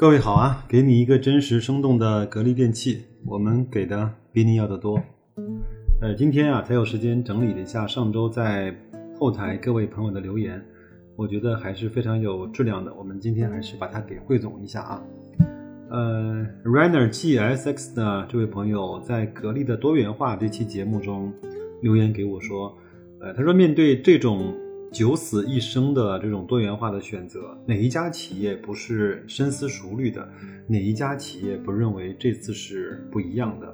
各位好啊，给你一个真实生动的格力电器，我们给的比你要的多。呃，今天啊才有时间整理了一下上周在后台各位朋友的留言，我觉得还是非常有质量的。我们今天还是把它给汇总一下啊。呃，Rainer GSX 的这位朋友在格力的多元化这期节目中留言给我说，呃，他说面对这种。九死一生的这种多元化的选择，哪一家企业不是深思熟虑的？哪一家企业不认为这次是不一样的？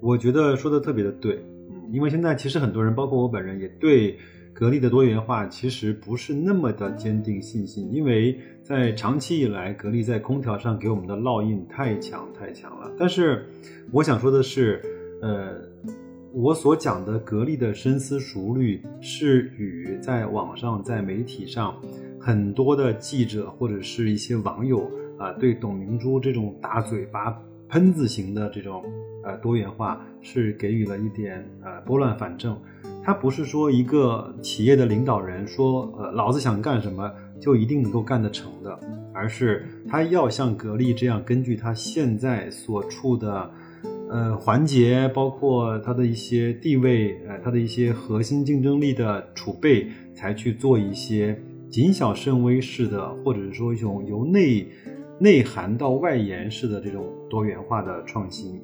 我觉得说的特别的对，嗯，因为现在其实很多人，包括我本人，也对格力的多元化其实不是那么的坚定信心，因为在长期以来，格力在空调上给我们的烙印太强太强了。但是我想说的是，呃。我所讲的格力的深思熟虑，是与在网上、在媒体上很多的记者或者是一些网友啊，对董明珠这种大嘴巴喷子型的这种呃多元化，是给予了一点呃拨乱反正。他不是说一个企业的领导人说呃老子想干什么就一定能够干得成的，而是他要像格力这样，根据他现在所处的。呃，环节包括它的一些地位，呃，它的一些核心竞争力的储备，才去做一些谨小慎微式的，或者是说一种由内内涵到外延式的这种多元化的创新。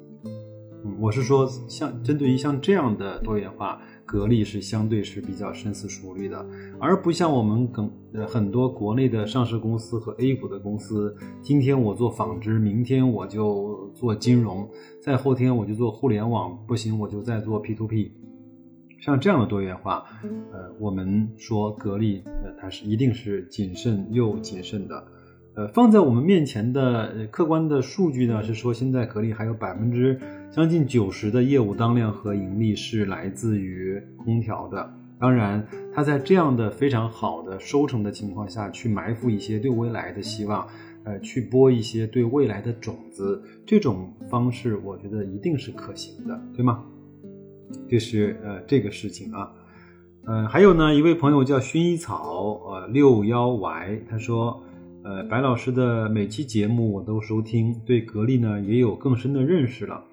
嗯，我是说，像针对于像这样的多元化。格力是相对是比较深思熟虑的，而不像我们跟呃很多国内的上市公司和 A 股的公司，今天我做纺织，明天我就做金融，再后天我就做互联网，不行我就再做 P to P，像这样的多元化，呃，我们说格力，呃，它是一定是谨慎又谨慎的。呃，放在我们面前的客观的数据呢，是说现在格力还有百分之将近九十的业务当量和盈利是来自于空调的。当然，他在这样的非常好的收成的情况下去埋伏一些对未来的希望，呃，去播一些对未来的种子，这种方式我觉得一定是可行的，对吗？这是呃这个事情啊。呃，还有呢，一位朋友叫薰衣草，呃，六幺 Y，他说。呃，白老师的每期节目我都收听，对格力呢也有更深的认识了，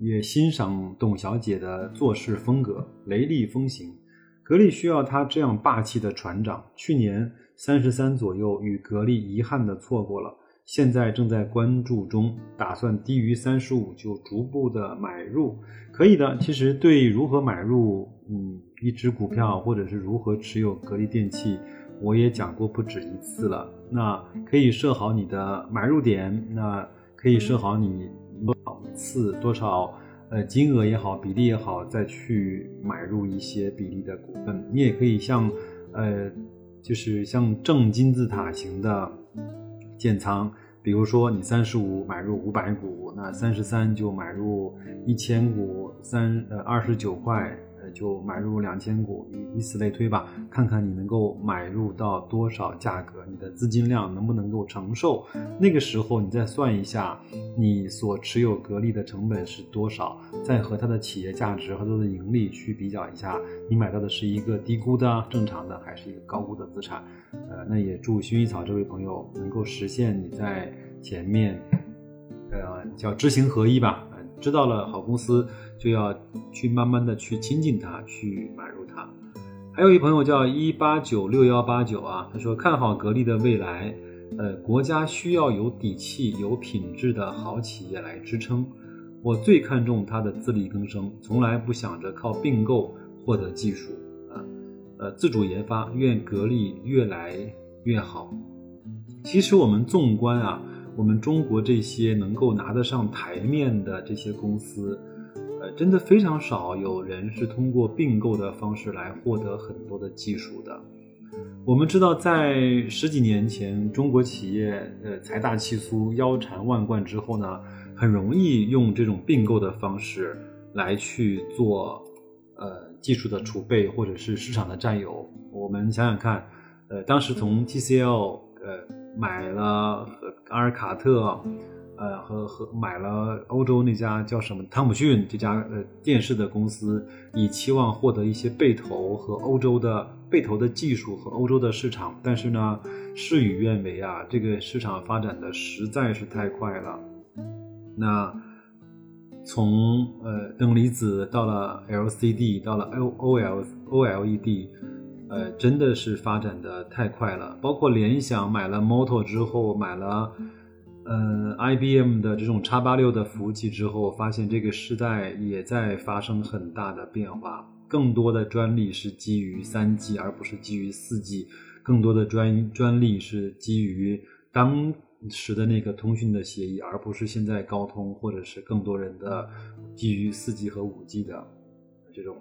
也欣赏董小姐的做事风格，雷厉风行。格力需要她这样霸气的船长。去年三十三左右与格力遗憾的错过了，现在正在关注中，打算低于三十五就逐步的买入，可以的。其实对如何买入，嗯，一只股票或者是如何持有格力电器。我也讲过不止一次了，那可以设好你的买入点，那可以设好你多少次、多少呃金额也好、比例也好，再去买入一些比例的股份。你也可以像呃，就是像正金字塔型的建仓，比如说你三十五买入五百股，那三十三就买入一千股，三呃二十九块。就买入两千股，以以此类推吧，看看你能够买入到多少价格，你的资金量能不能够承受？那个时候你再算一下，你所持有格力的成本是多少，再和它的企业价值和它的盈利去比较一下，你买到的是一个低估的正常的，还是一个高估的资产？呃，那也祝薰衣草这位朋友能够实现你在前面，呃，叫知行合一吧。知道了好公司，就要去慢慢的去亲近它，去买入它。还有一朋友叫一八九六幺八九啊，他说看好格力的未来，呃，国家需要有底气、有品质的好企业来支撑。我最看重它的自力更生，从来不想着靠并购获得技术啊，呃，自主研发，愿格力越来越好。其实我们纵观啊。我们中国这些能够拿得上台面的这些公司，呃，真的非常少有人是通过并购的方式来获得很多的技术的。我们知道，在十几年前，中国企业呃财大气粗、腰缠万贯之后呢，很容易用这种并购的方式来去做呃技术的储备或者是市场的占有。我们想想看，呃，当时从 TCL 呃。买了阿尔卡特，呃，和和买了欧洲那家叫什么汤姆逊这家呃电视的公司，以期望获得一些被投和欧洲的被投的技术和欧洲的市场，但是呢，事与愿违啊，这个市场发展的实在是太快了。那从呃灯离子到了 LCD，到了 O O L O L E D，呃，真的是发展的太快了。包括联想买了 Moto 之后，买了。嗯，IBM 的这种叉八六的服务器之后，发现这个时代也在发生很大的变化。更多的专利是基于三 G，而不是基于四 G。更多的专专利是基于当时的那个通讯的协议，而不是现在高通或者是更多人的基于四 G 和五 G 的这种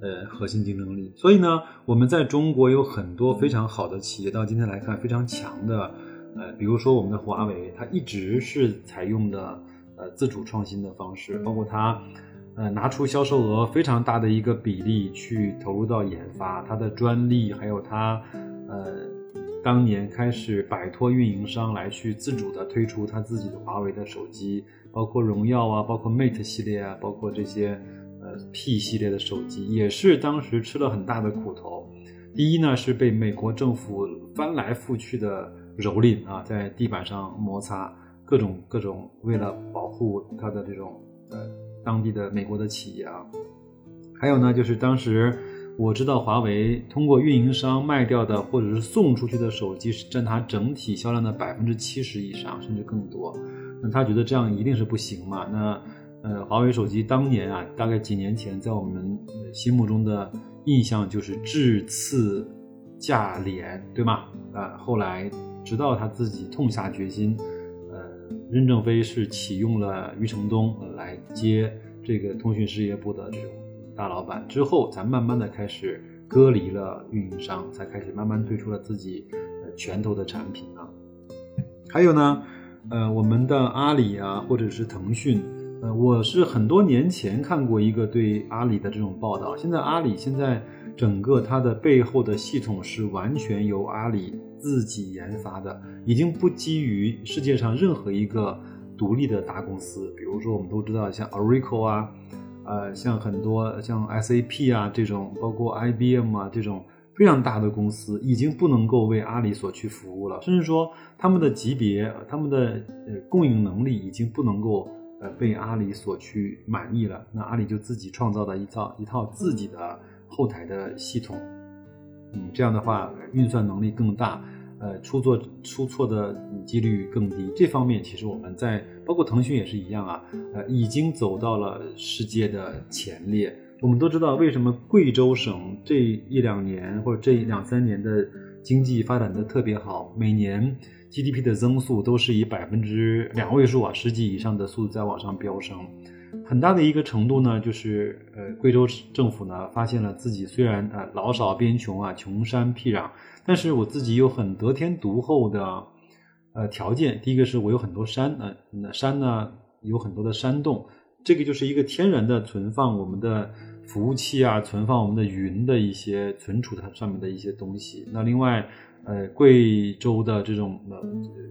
呃核心竞争力。所以呢，我们在中国有很多非常好的企业，到今天来看非常强的。呃，比如说我们的华为，它一直是采用的呃自主创新的方式，包括它呃拿出销售额非常大的一个比例去投入到研发，它的专利，还有它呃当年开始摆脱运营商来去自主的推出它自己的华为的手机，包括荣耀啊，包括 Mate 系列啊，包括这些 P 系列的手机，也是当时吃了很大的苦头。第一呢，是被美国政府翻来覆去的。蹂躏啊，在地板上摩擦，各种各种，为了保护它的这种呃当地的美国的企业啊，还有呢，就是当时我知道华为通过运营商卖掉的或者是送出去的手机是占它整体销量的百分之七十以上，甚至更多。那他觉得这样一定是不行嘛？那呃，华为手机当年啊，大概几年前在我们心目中的印象就是质次价廉，对吗？啊，后来。直到他自己痛下决心，呃，任正非是启用了余承东来接这个通讯事业部的这种大老板之后，才慢慢的开始割离了运营商，才开始慢慢推出了自己呃拳头的产品啊。还有呢，呃，我们的阿里啊，或者是腾讯，呃，我是很多年前看过一个对阿里的这种报道，现在阿里现在整个它的背后的系统是完全由阿里。自己研发的，已经不基于世界上任何一个独立的大公司。比如说，我们都知道像 Oracle 啊，呃，像很多像 SAP 啊这种，包括 IBM 啊这种非常大的公司，已经不能够为阿里所去服务了。甚至说，他们的级别、他们的呃供应能力已经不能够呃被阿里所去满意了。那阿里就自己创造了一套一套自己的后台的系统。嗯，这样的话运算能力更大，呃，出错出错的几率更低。这方面其实我们在包括腾讯也是一样啊，呃，已经走到了世界的前列。我们都知道为什么贵州省这一两年或者这两三年的经济发展的特别好，每年 GDP 的增速都是以百分之两位数啊，十几以上的速度在往上飙升。很大的一个程度呢，就是呃，贵州政府呢发现了自己虽然呃老少边穷啊，穷山僻壤，但是我自己有很得天独厚的呃条件。第一个是我有很多山，呃，那山呢有很多的山洞，这个就是一个天然的存放我们的服务器啊，存放我们的云的一些存储它上面的一些东西。那另外，呃，贵州的这种呃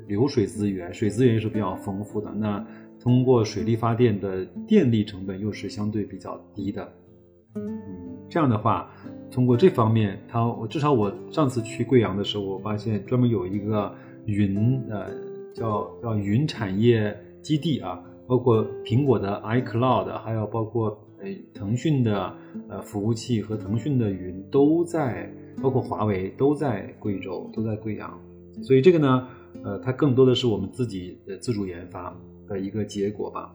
流水资源，水资源也是比较丰富的。那通过水力发电的电力成本又是相对比较低的，嗯，这样的话，通过这方面，它我至少我上次去贵阳的时候，我发现专门有一个云，呃，叫叫云产业基地啊，包括苹果的 iCloud，还有包括呃腾讯的呃服务器和腾讯的云都在，包括华为都在贵州，都在贵阳，所以这个呢，呃，它更多的是我们自己的自主研发。的一个结果吧，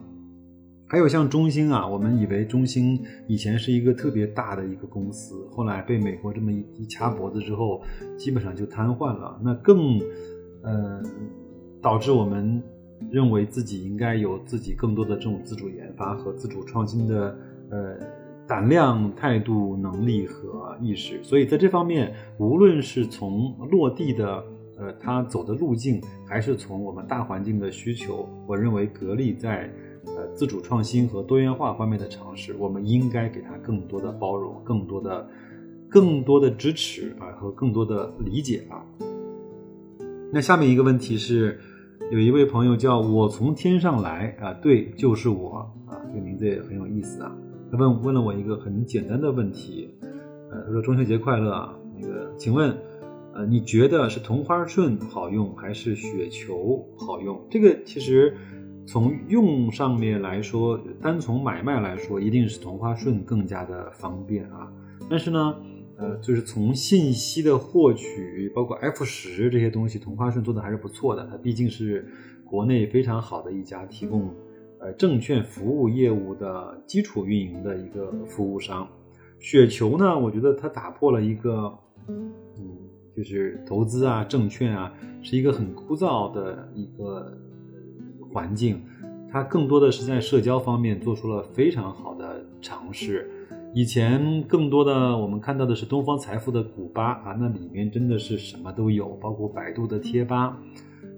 还有像中兴啊，我们以为中兴以前是一个特别大的一个公司，后来被美国这么一一掐脖子之后，基本上就瘫痪了。那更，呃，导致我们认为自己应该有自己更多的这种自主研发和自主创新的呃胆量、态度、能力和意识。所以在这方面，无论是从落地的。呃，他走的路径还是从我们大环境的需求。我认为格力在呃自主创新和多元化方面的尝试，我们应该给他更多的包容、更多的、更多的支持啊和更多的理解啊。那下面一个问题是，有一位朋友叫我从天上来啊，对，就是我啊，这个名字也很有意思啊。他问问了我一个很简单的问题，呃，他说中秋节快乐啊，那个，请问，呃，你觉得是同花顺好用还是雪球好用？这个其实从用上面来说，单从买卖来说，一定是同花顺更加的方便啊。但是呢，呃，就是从信息的获取，包括 F 十这些东西，同花顺做的还是不错的。它毕竟是国内非常好的一家提供。呃，证券服务业务的基础运营的一个服务商，雪球呢，我觉得它打破了一个，嗯，就是投资啊，证券啊，是一个很枯燥的一个环境，它更多的是在社交方面做出了非常好的尝试。以前更多的我们看到的是东方财富的股吧啊，那里面真的是什么都有，包括百度的贴吧，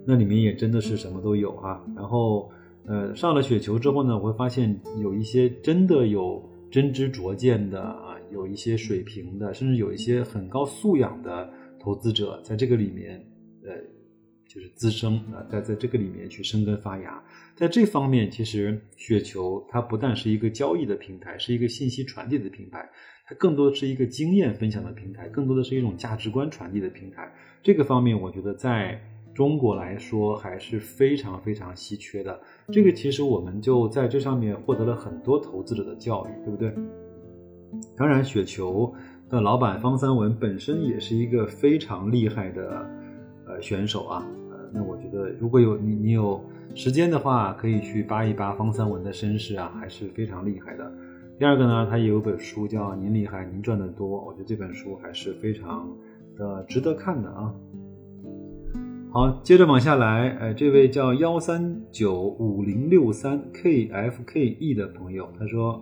那里面也真的是什么都有啊，然后。呃，上了雪球之后呢，我会发现有一些真的有真知灼见的啊，有一些水平的，甚至有一些很高素养的投资者在这个里面，呃，就是滋生啊，在在这个里面去生根发芽。在这方面，其实雪球它不但是一个交易的平台，是一个信息传递的平台，它更多的是一个经验分享的平台，更多的是一种价值观传递的平台。这个方面，我觉得在。中国来说还是非常非常稀缺的，这个其实我们就在这上面获得了很多投资者的教育，对不对？当然，雪球的老板方三文本身也是一个非常厉害的呃选手啊，呃，那我觉得如果有你你有时间的话，可以去扒一扒方三文的身世啊，还是非常厉害的。第二个呢，他也有本书叫《您厉害，您赚得多》，我觉得这本书还是非常的值得看的啊。好，接着往下来，呃，这位叫幺三九五零六三 kfke 的朋友，他说，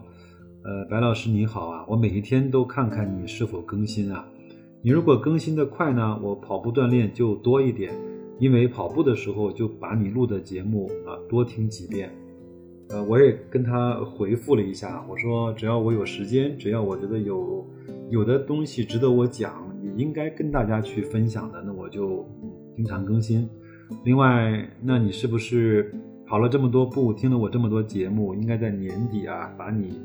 呃，白老师你好啊，我每一天都看看你是否更新啊，你如果更新的快呢，我跑步锻炼就多一点，因为跑步的时候就把你录的节目啊多听几遍，呃，我也跟他回复了一下，我说只要我有时间，只要我觉得有有的东西值得我讲，也应该跟大家去分享的，那我就。经常更新，另外，那你是不是跑了这么多步，听了我这么多节目，应该在年底啊，把你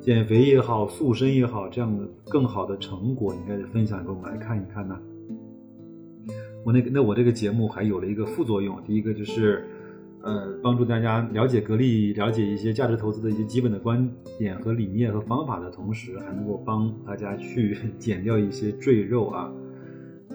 减肥也好、塑身也好，这样的更好的成果，应该分享给我们来看一看呢？我那个，那我这个节目还有了一个副作用，第一个就是，呃，帮助大家了解格力，了解一些价值投资的一些基本的观点和理念和方法的同时，还能够帮大家去 减掉一些赘肉啊。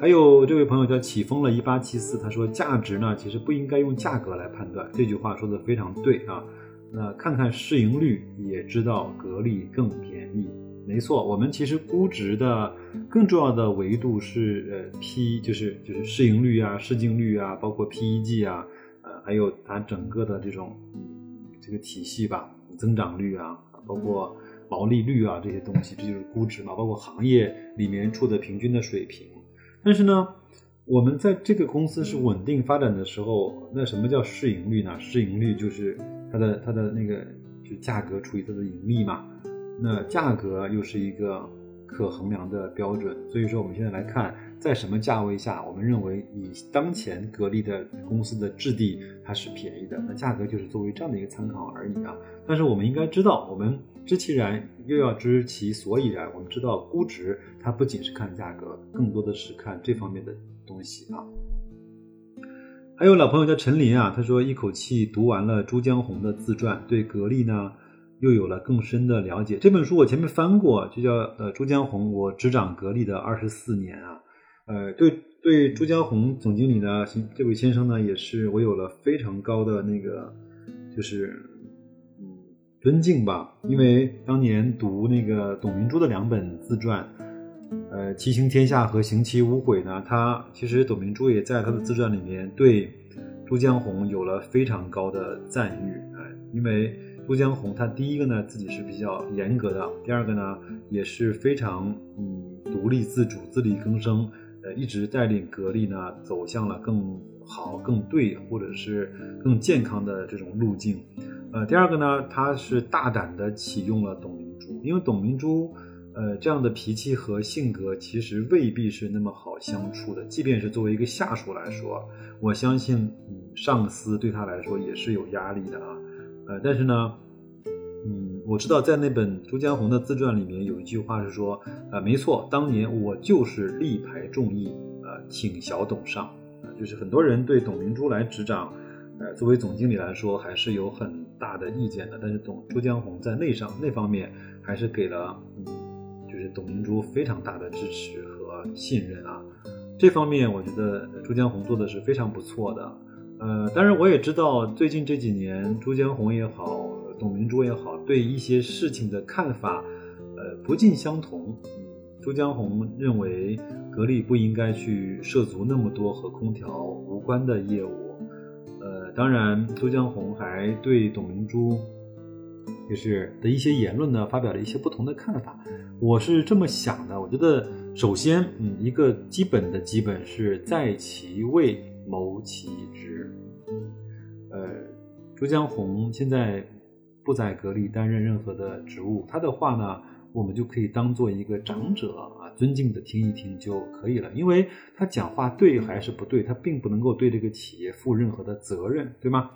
还有这位朋友叫起风了，一八七四，他说价值呢，其实不应该用价格来判断。这句话说的非常对啊。那看看市盈率也知道格力更便宜，没错。我们其实估值的更重要的维度是呃 P，就是就是市盈率啊、市净率啊，包括 PEG 啊，呃，还有它整个的这种这个体系吧，增长率啊，包括毛利率啊这些东西，这就是估值嘛。包括行业里面处的平均的水平。但是呢，我们在这个公司是稳定发展的时候，那什么叫市盈率呢？市盈率就是它的它的那个就价格除以它的盈利嘛。那价格又是一个可衡量的标准。所以说，我们现在来看，在什么价位下，我们认为以当前格力的公司的质地它是便宜的，那价格就是作为这样的一个参考而已啊。但是我们应该知道，我们。知其然，又要知其所以然。我们知道，估值它不仅是看价格，更多的是看这方面的东西啊。还有老朋友叫陈林啊，他说一口气读完了朱江红的自传，对格力呢又有了更深的了解。这本书我前面翻过，就叫呃朱江红，我执掌格力的二十四年啊。呃，对对，朱江红总经理呢，这位先生呢，也是我有了非常高的那个，就是。尊敬吧，因为当年读那个董明珠的两本自传，呃，《骑行天下》和《行棋无悔》呢，他其实董明珠也在他的自传里面对朱江红有了非常高的赞誉，哎，因为朱江红他第一个呢自己是比较严格的，第二个呢也是非常嗯独立自主、自力更生，呃，一直带领格力呢走向了更好、更对或者是更健康的这种路径。呃，第二个呢，他是大胆的启用了董明珠，因为董明珠，呃，这样的脾气和性格其实未必是那么好相处的。即便是作为一个下属来说，我相信上司对他来说也是有压力的啊。呃，但是呢，嗯，我知道在那本朱江红的自传里面有一句话是说，呃，没错，当年我就是力排众议，呃，请小董上，就是很多人对董明珠来执掌，呃，作为总经理来说还是有很大的意见的，但是董朱江红在内上那方面还是给了，嗯，就是董明珠非常大的支持和信任啊，这方面我觉得朱江红做的是非常不错的。呃，当然我也知道，最近这几年朱江红也好，董明珠也好，对一些事情的看法，呃，不尽相同。朱江红认为格力不应该去涉足那么多和空调无关的业务。呃，当然，朱江红还对董明珠就是的一些言论呢，发表了一些不同的看法。我是这么想的，我觉得首先，嗯，一个基本的基本是在其位。谋其职，呃，朱江红现在不在格力担任任何的职务，他的话呢，我们就可以当做一个长者啊，尊敬的听一听就可以了。因为他讲话对还是不对，他并不能够对这个企业负任何的责任，对吗？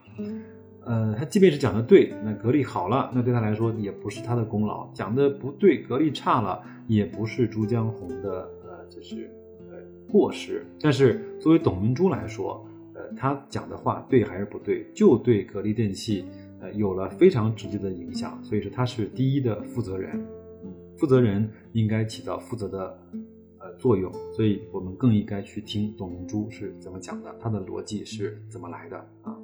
呃，他即便是讲的对，那格力好了，那对他来说也不是他的功劳；讲的不对，格力差了，也不是朱江红的呃，就是呃。过失，但是作为董明珠来说，呃，他讲的话对还是不对，就对格力电器，呃，有了非常直接的影响，所以说他是第一的负责人，嗯，负责人应该起到负责的，呃，作用，所以我们更应该去听董明珠是怎么讲的，他的逻辑是怎么来的啊。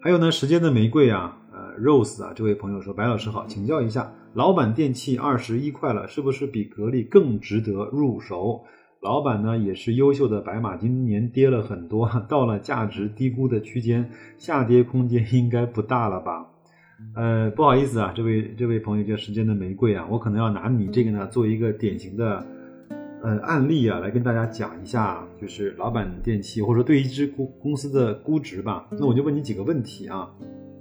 还有呢，时间的玫瑰啊，呃，Rose 啊，这位朋友说，白老师好，请教一下，老板电器二十一块了，是不是比格力更值得入手？老板呢也是优秀的白马，今年跌了很多，到了价值低估的区间，下跌空间应该不大了吧？呃，不好意思啊，这位这位朋友叫时间的玫瑰啊，我可能要拿你这个呢做一个典型的呃案例啊，来跟大家讲一下，就是老板电器或者说对一只公公司的估值吧。那我就问你几个问题啊，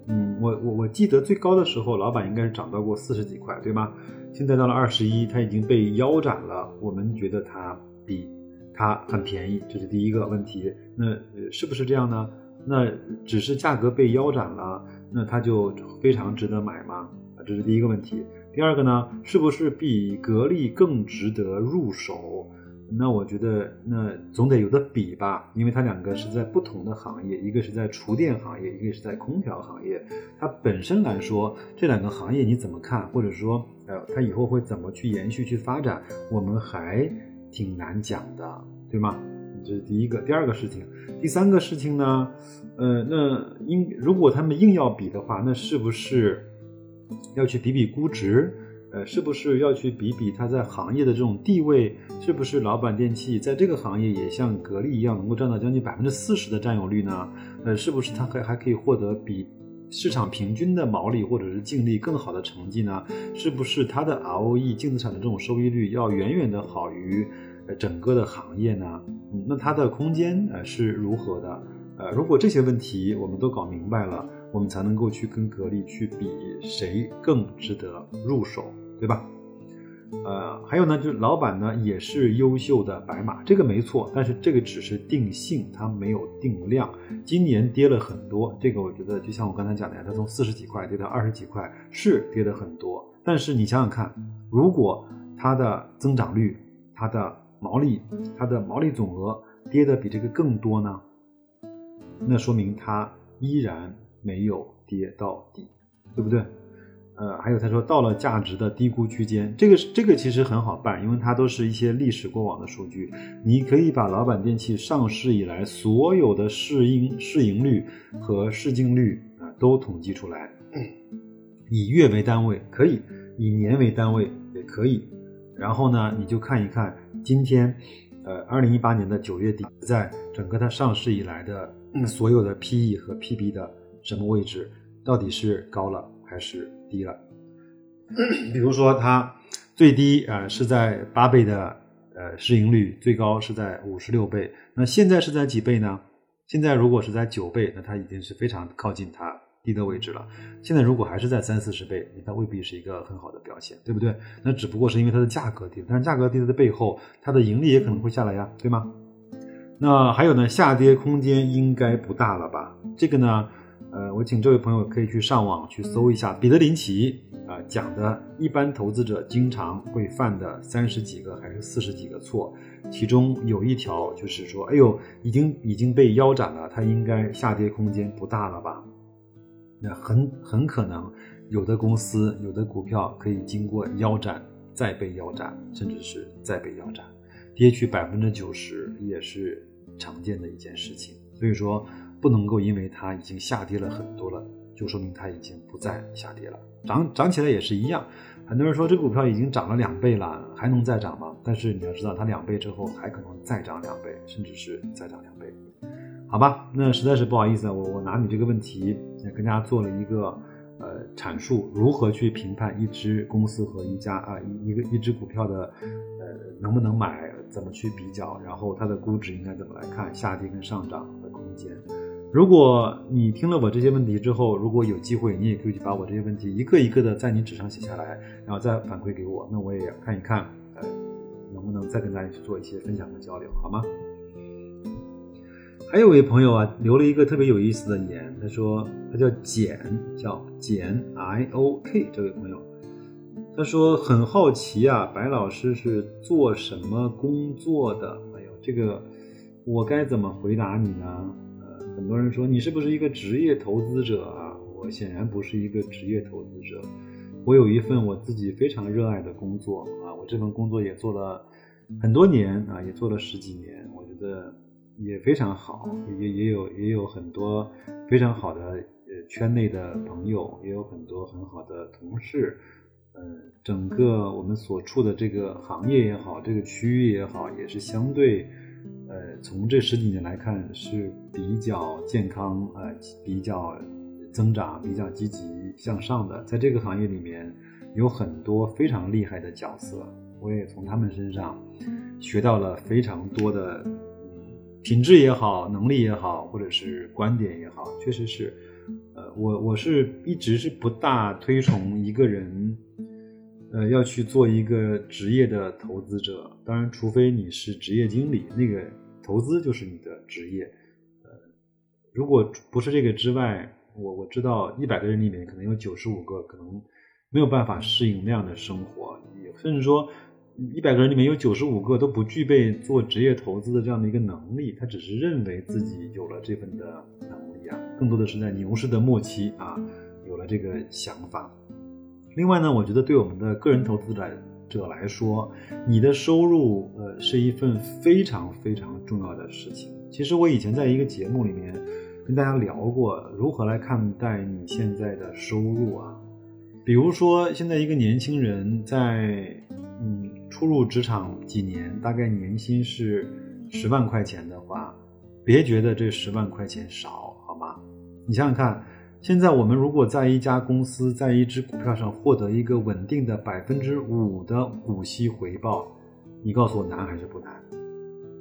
嗯，我我我记得最高的时候，老板应该是涨到过四十几块，对吗？现在到了二十一，它已经被腰斩了，我们觉得它。比它很便宜，这是第一个问题。那是不是这样呢？那只是价格被腰斩了，那它就非常值得买吗？啊，这是第一个问题。第二个呢，是不是比格力更值得入手？那我觉得那总得有的比吧，因为它两个是在不同的行业，一个是在厨电行业，一个是在空调行业。它本身来说，这两个行业你怎么看？或者说，呃，它以后会怎么去延续、去发展？我们还。挺难讲的，对吗？这是第一个。第二个事情，第三个事情呢？呃，那应如果他们硬要比的话，那是不是要去比比估值？呃，是不是要去比比它在行业的这种地位？是不是老板电器在这个行业也像格力一样，能够占到将近百分之四十的占有率呢？呃，是不是它还还可以获得比市场平均的毛利或者是净利更好的成绩呢？是不是它的 ROE 净资产的这种收益率要远远的好于？整个的行业呢，嗯，那它的空间呃是如何的？呃，如果这些问题我们都搞明白了，我们才能够去跟格力去比谁更值得入手，对吧？呃，还有呢，就是老板呢也是优秀的白马，这个没错，但是这个只是定性，它没有定量。今年跌了很多，这个我觉得就像我刚才讲的呀，它从四十几块跌到二十几块，是跌的很多。但是你想想看，如果它的增长率，它的毛利，它的毛利总额跌的比这个更多呢，那说明它依然没有跌到底，对不对？呃，还有他说到了价值的低估区间，这个这个其实很好办，因为它都是一些历史过往的数据，你可以把老板电器上市以来所有的市盈市盈率和市净率啊都统计出来，以月为单位可以，以年为单位也可以，然后呢你就看一看。今天，呃，二零一八年的九月底，在整个它上市以来的所有的 PE 和 PB 的什么位置，到底是高了还是低了？比如说它最低啊是在八倍的呃市盈率，最高是在五十六倍，那现在是在几倍呢？现在如果是在九倍，那它已经是非常靠近它。低的位置了，现在如果还是在三四十倍，它未必是一个很好的表现，对不对？那只不过是因为它的价格低，但是价格低的背后，它的盈利也可能会下来呀，对吗？那还有呢，下跌空间应该不大了吧？这个呢，呃，我请这位朋友可以去上网去搜一下彼得林奇啊讲的，一般投资者经常会犯的三十几个还是四十几个错，其中有一条就是说，哎呦，已经已经被腰斩了，它应该下跌空间不大了吧？那很很可能，有的公司有的股票可以经过腰斩，再被腰斩，甚至是再被腰斩，跌去百分之九十也是常见的一件事情。所以说，不能够因为它已经下跌了很多了，就说明它已经不再下跌了。涨涨起来也是一样，很多人说这股票已经涨了两倍了，还能再涨吗？但是你要知道，它两倍之后还可能再涨两倍，甚至是再涨两倍。好吧，那实在是不好意思，我我拿你这个问题跟大家做了一个呃阐述，如何去评判一只公司和一家啊一一个一只股票的呃能不能买，怎么去比较，然后它的估值应该怎么来看，下跌跟上涨的空间。如果你听了我这些问题之后，如果有机会，你也可以去把我这些问题一个一个的在你纸上写下来，然后再反馈给我，那我也看一看，呃，能不能再跟大家去做一些分享和交流，好吗？还有一位朋友啊，留了一个特别有意思的言，他说他叫简，叫简 I O K 这位朋友，他说很好奇啊，白老师是做什么工作的？哎呦，这个我该怎么回答你呢？呃，很多人说你是不是一个职业投资者啊？我显然不是一个职业投资者，我有一份我自己非常热爱的工作啊，我这份工作也做了很多年啊，也做了十几年，我觉得。也非常好，也也有也有很多非常好的呃圈内的朋友，也有很多很好的同事，呃，整个我们所处的这个行业也好，这个区域也好，也是相对，呃，从这十几年来看是比较健康，呃，比较增长，比较积极向上的。在这个行业里面，有很多非常厉害的角色，我也从他们身上学到了非常多的。品质也好，能力也好，或者是观点也好，确实是，呃，我我是一直是不大推崇一个人，呃，要去做一个职业的投资者。当然，除非你是职业经理，那个投资就是你的职业。呃，如果不是这个之外，我我知道一百个人里面可能有九十五个可能没有办法适应那样的生活，也甚至说。一百个人里面有九十五个都不具备做职业投资的这样的一个能力，他只是认为自己有了这份的能力啊，更多的是在牛市的末期啊有了这个想法。另外呢，我觉得对我们的个人投资者者来说，你的收入呃是一份非常非常重要的事情。其实我以前在一个节目里面跟大家聊过，如何来看待你现在的收入啊，比如说现在一个年轻人在嗯。初入职场几年，大概年薪是十万块钱的话，别觉得这十万块钱少，好吗？你想想看，现在我们如果在一家公司，在一只股票上获得一个稳定的百分之五的股息回报，你告诉我难还是不难？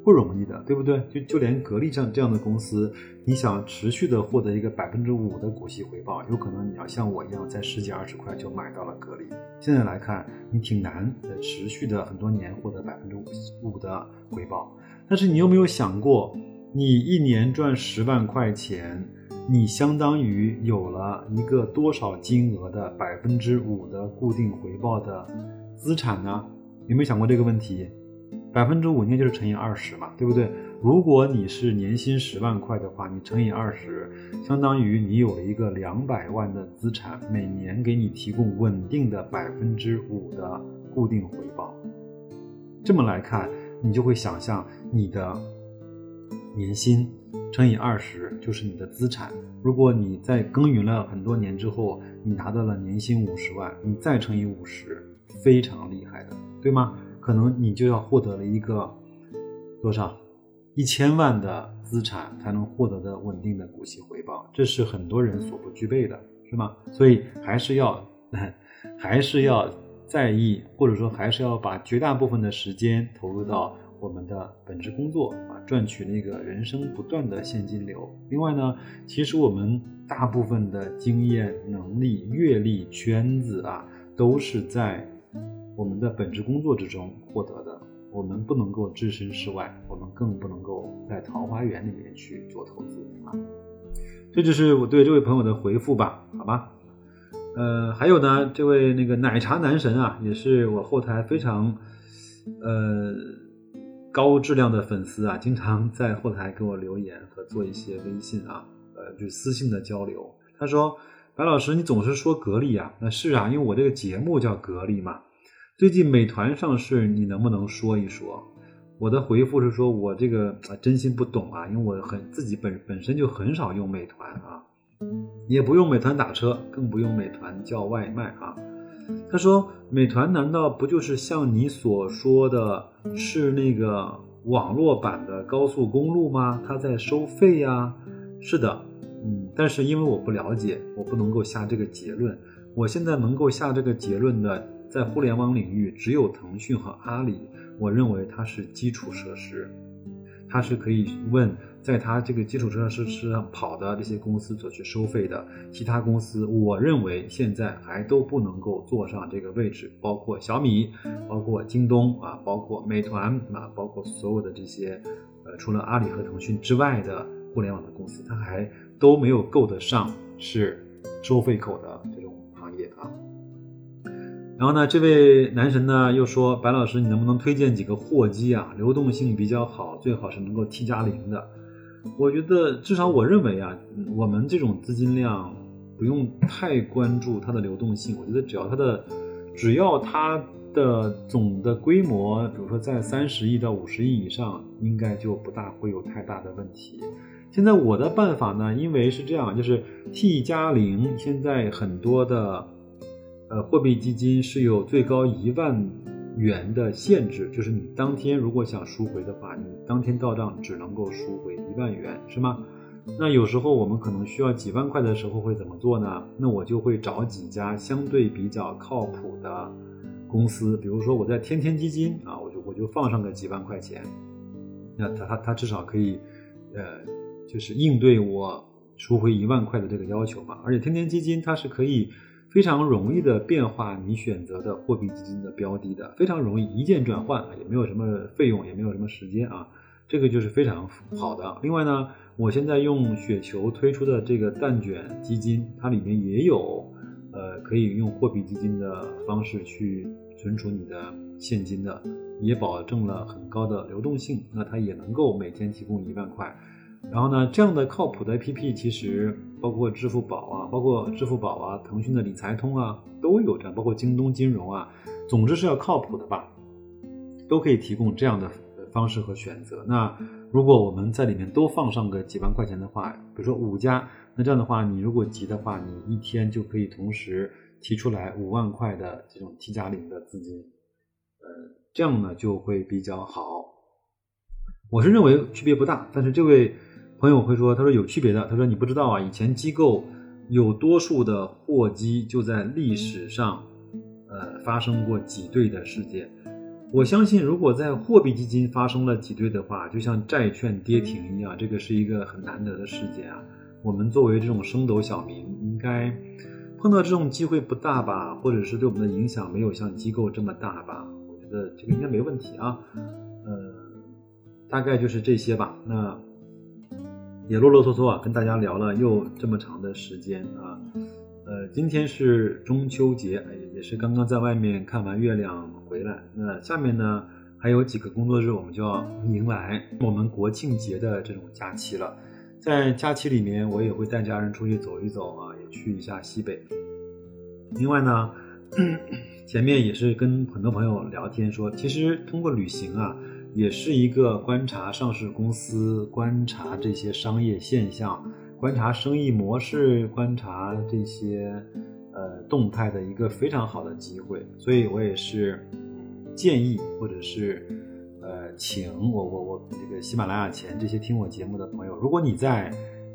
不容易的，对不对？就就连格力这样这样的公司，你想持续的获得一个百分之五的股息回报，有可能你要像我一样，在十几二十块就买到了格力。现在来看，你挺难的，持续的很多年获得百分之五五的回报。但是你有没有想过，你一年赚十万块钱，你相当于有了一个多少金额的百分之五的固定回报的资产呢？有没有想过这个问题？百分之五应该就是乘以二十嘛，对不对？如果你是年薪十万块的话，你乘以二十，相当于你有了一个两百万的资产，每年给你提供稳定的百分之五的固定回报。这么来看，你就会想象你的年薪乘以二十就是你的资产。如果你在耕耘了很多年之后，你拿到了年薪五十万，你再乘以五十，非常厉害的，对吗？可能你就要获得了一个多少一千万的资产才能获得的稳定的股息回报，这是很多人所不具备的，是吗？所以还是要 还是要在意，或者说还是要把绝大部分的时间投入到我们的本职工作啊，赚取那个人生不断的现金流。另外呢，其实我们大部分的经验、能力、阅历、圈子啊，都是在。我们的本职工作之中获得的，我们不能够置身事外，我们更不能够在桃花源里面去做投资啊。这就是我对这位朋友的回复吧，好吧？呃，还有呢，这位那个奶茶男神啊，也是我后台非常呃高质量的粉丝啊，经常在后台给我留言和做一些微信啊，呃，就私信的交流。他说：“白老师，你总是说格力啊，那是啊，因为我这个节目叫格力嘛。最近美团上市，你能不能说一说？”我的回复是说，我这个真心不懂啊，因为我很自己本本身就很少用美团啊，也不用美团打车，更不用美团叫外卖啊。他说，美团难道不就是像你所说的是那个网络版的高速公路吗？它在收费呀？是的，嗯，但是因为我不了解，我不能够下这个结论。我现在能够下这个结论的，在互联网领域只有腾讯和阿里。我认为它是基础设施，它是可以问在它这个基础设施上跑的这些公司所去收费的，其他公司我认为现在还都不能够坐上这个位置，包括小米，包括京东啊，包括美团啊，包括所有的这些，呃，除了阿里和腾讯之外的互联网的公司，它还都没有够得上是收费口的这种行业啊。然后呢，这位男神呢又说：“白老师，你能不能推荐几个货基啊？流动性比较好，最好是能够 T 加零的。我觉得至少我认为啊，我们这种资金量不用太关注它的流动性。我觉得只要它的，只要它的总的规模，比如说在三十亿到五十亿以上，应该就不大会有太大的问题。现在我的办法呢，因为是这样，就是 T 加零，现在很多的。”呃，货币基金是有最高一万元的限制，就是你当天如果想赎回的话，你当天到账只能够赎回一万元，是吗？那有时候我们可能需要几万块的时候会怎么做呢？那我就会找几家相对比较靠谱的公司，比如说我在天天基金啊，我就我就放上个几万块钱，那他他他至少可以，呃，就是应对我赎回一万块的这个要求嘛。而且天天基金它是可以。非常容易的变化你选择的货币基金的标的的，非常容易一键转换，也没有什么费用，也没有什么时间啊，这个就是非常好的。另外呢，我现在用雪球推出的这个蛋卷基金，它里面也有，呃，可以用货币基金的方式去存储你的现金的，也保证了很高的流动性，那它也能够每天提供一万块。然后呢，这样的靠谱的 APP 其实包括支付宝啊，包括支付宝啊，腾讯的理财通啊都有这样，包括京东金融啊，总之是要靠谱的吧，都可以提供这样的方式和选择。那如果我们在里面都放上个几万块钱的话，比如说五家，那这样的话，你如果急的话，你一天就可以同时提出来五万块的这种 T 加零的资金，呃，这样呢就会比较好。我是认为区别不大，但是这位。朋友会说：“他说有区别的。他说你不知道啊，以前机构有多数的货基就在历史上，呃，发生过挤兑的事件。我相信，如果在货币基金发生了挤兑的话，就像债券跌停一样，这个是一个很难得的事件啊。我们作为这种升斗小民，应该碰到这种机会不大吧？或者是对我们的影响没有像机构这么大吧？我觉得这个应该没问题啊。呃，大概就是这些吧。那。”也啰啰嗦嗦啊，跟大家聊了又这么长的时间啊，呃，今天是中秋节，也是刚刚在外面看完月亮回来。那下面呢，还有几个工作日，我们就要迎来我们国庆节的这种假期了。在假期里面，我也会带家人出去走一走啊，也去一下西北。另外呢，前面也是跟很多朋友聊天说，其实通过旅行啊。也是一个观察上市公司、观察这些商业现象、观察生意模式、观察这些呃动态的一个非常好的机会，所以我也是建议或者是呃请我我我这个喜马拉雅前这些听我节目的朋友，如果你在。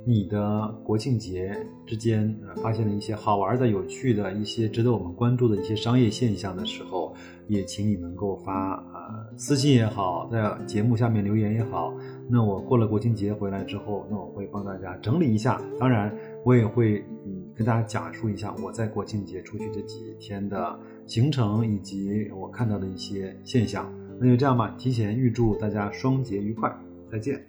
你的国庆节之间，呃，发现了一些好玩的、有趣的一些值得我们关注的一些商业现象的时候，也请你能够发呃私信也好，在节目下面留言也好。那我过了国庆节回来之后，那我会帮大家整理一下。当然，我也会嗯跟大家讲述一下我在国庆节出去这几天的行程，以及我看到的一些现象。那就这样吧，提前预祝大家双节愉快，再见。